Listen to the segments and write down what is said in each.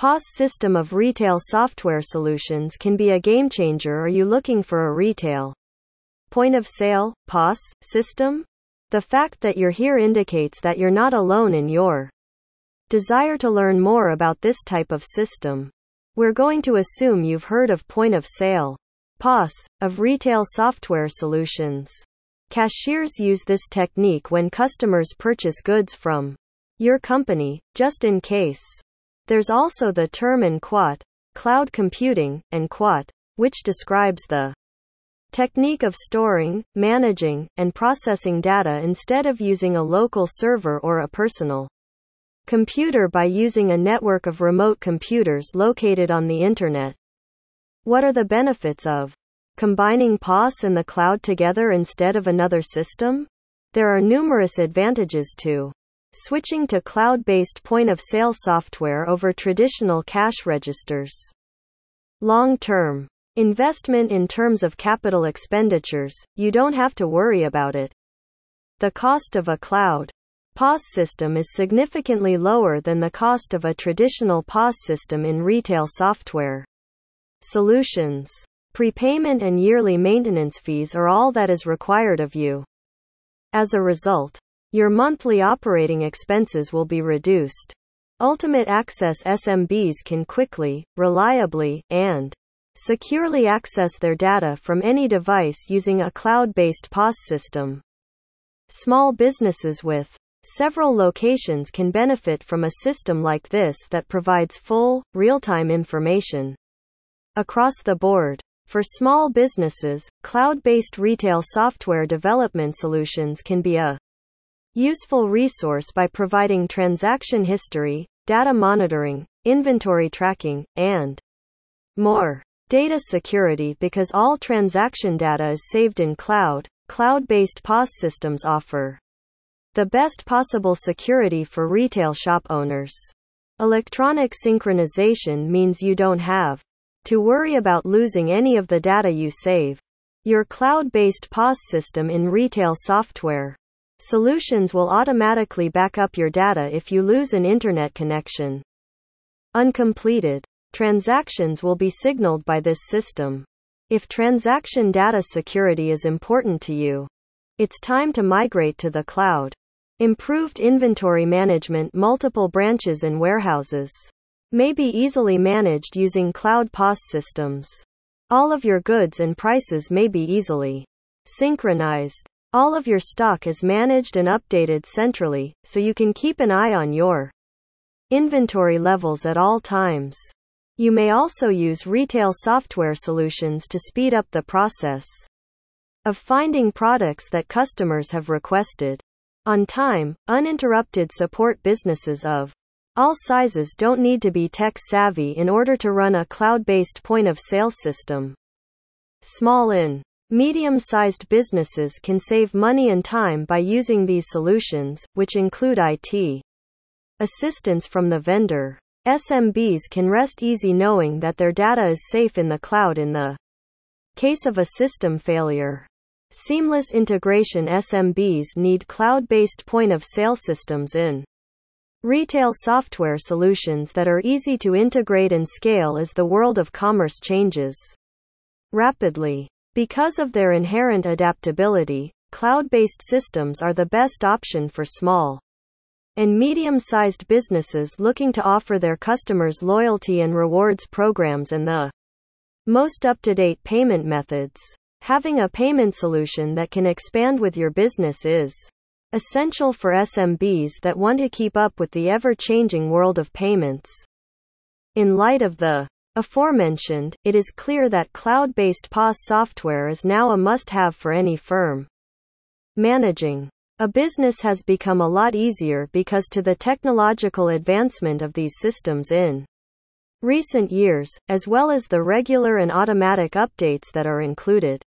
POS system of retail software solutions can be a game changer. Are you looking for a retail point of sale POS system? The fact that you're here indicates that you're not alone in your desire to learn more about this type of system. We're going to assume you've heard of point of sale POS of retail software solutions. Cashiers use this technique when customers purchase goods from your company, just in case. There's also the term NQuat, cloud computing, NQuat, which describes the technique of storing, managing, and processing data instead of using a local server or a personal computer by using a network of remote computers located on the internet. What are the benefits of combining POS and the cloud together instead of another system? There are numerous advantages to switching to cloud based point of sale software over traditional cash registers. Long term investment in terms of capital expenditures, you don't have to worry about it. The cost of a cloud POS system is significantly lower than the cost of a traditional POS system in retail software solutions. Prepayment and yearly maintenance fees are all that is required of you. As a result, your monthly operating expenses will be reduced. Ultimate Access SMBs can quickly, reliably, and securely access their data from any device using a cloud based POS system. Small businesses with several locations can benefit from a system like this that provides full, real time information across the board. For small businesses, cloud based retail software development solutions can be a Useful resource by providing transaction history, data monitoring, inventory tracking, and more. Data security because all transaction data is saved in cloud, cloud based POS systems offer the best possible security for retail shop owners. Electronic synchronization means you don't have to worry about losing any of the data you save. Your cloud based POS system in retail software Solutions will automatically back up your data if you lose an internet connection. Uncompleted transactions will be signaled by this system. If transaction data security is important to you, it's time to migrate to the cloud. Improved inventory management, multiple branches and warehouses may be easily managed using cloud POS systems. All of your goods and prices may be easily synchronized. All of your stock is managed and updated centrally, so you can keep an eye on your inventory levels at all times. You may also use retail software solutions to speed up the process of finding products that customers have requested. On time, uninterrupted support businesses of all sizes don't need to be tech savvy in order to run a cloud based point of sale system. Small in Medium-sized businesses can save money and time by using these solutions, which include IT assistance from the vendor. SMBs can rest easy knowing that their data is safe in the cloud in the case of a system failure. Seamless integration SMBs need cloud-based point-of-sale systems in retail software solutions that are easy to integrate and scale as the world of commerce changes rapidly. Because of their inherent adaptability, cloud-based systems are the best option for small and medium-sized businesses looking to offer their customers loyalty and rewards programs and the most up-to-date payment methods. Having a payment solution that can expand with your business is essential for SMBs that want to keep up with the ever-changing world of payments. In light of the aforementioned, it is clear that cloud-based POS software is now a must-have for any firm. Managing a business has become a lot easier because to the technological advancement of these systems in recent years, as well as the regular and automatic updates that are included.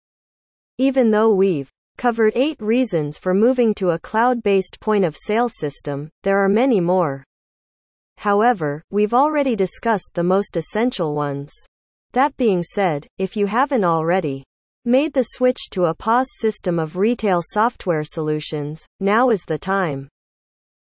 Even though we've covered eight reasons for moving to a cloud-based point-of-sale system, there are many more. However, we've already discussed the most essential ones. That being said, if you haven't already made the switch to a POS system of retail software solutions, now is the time.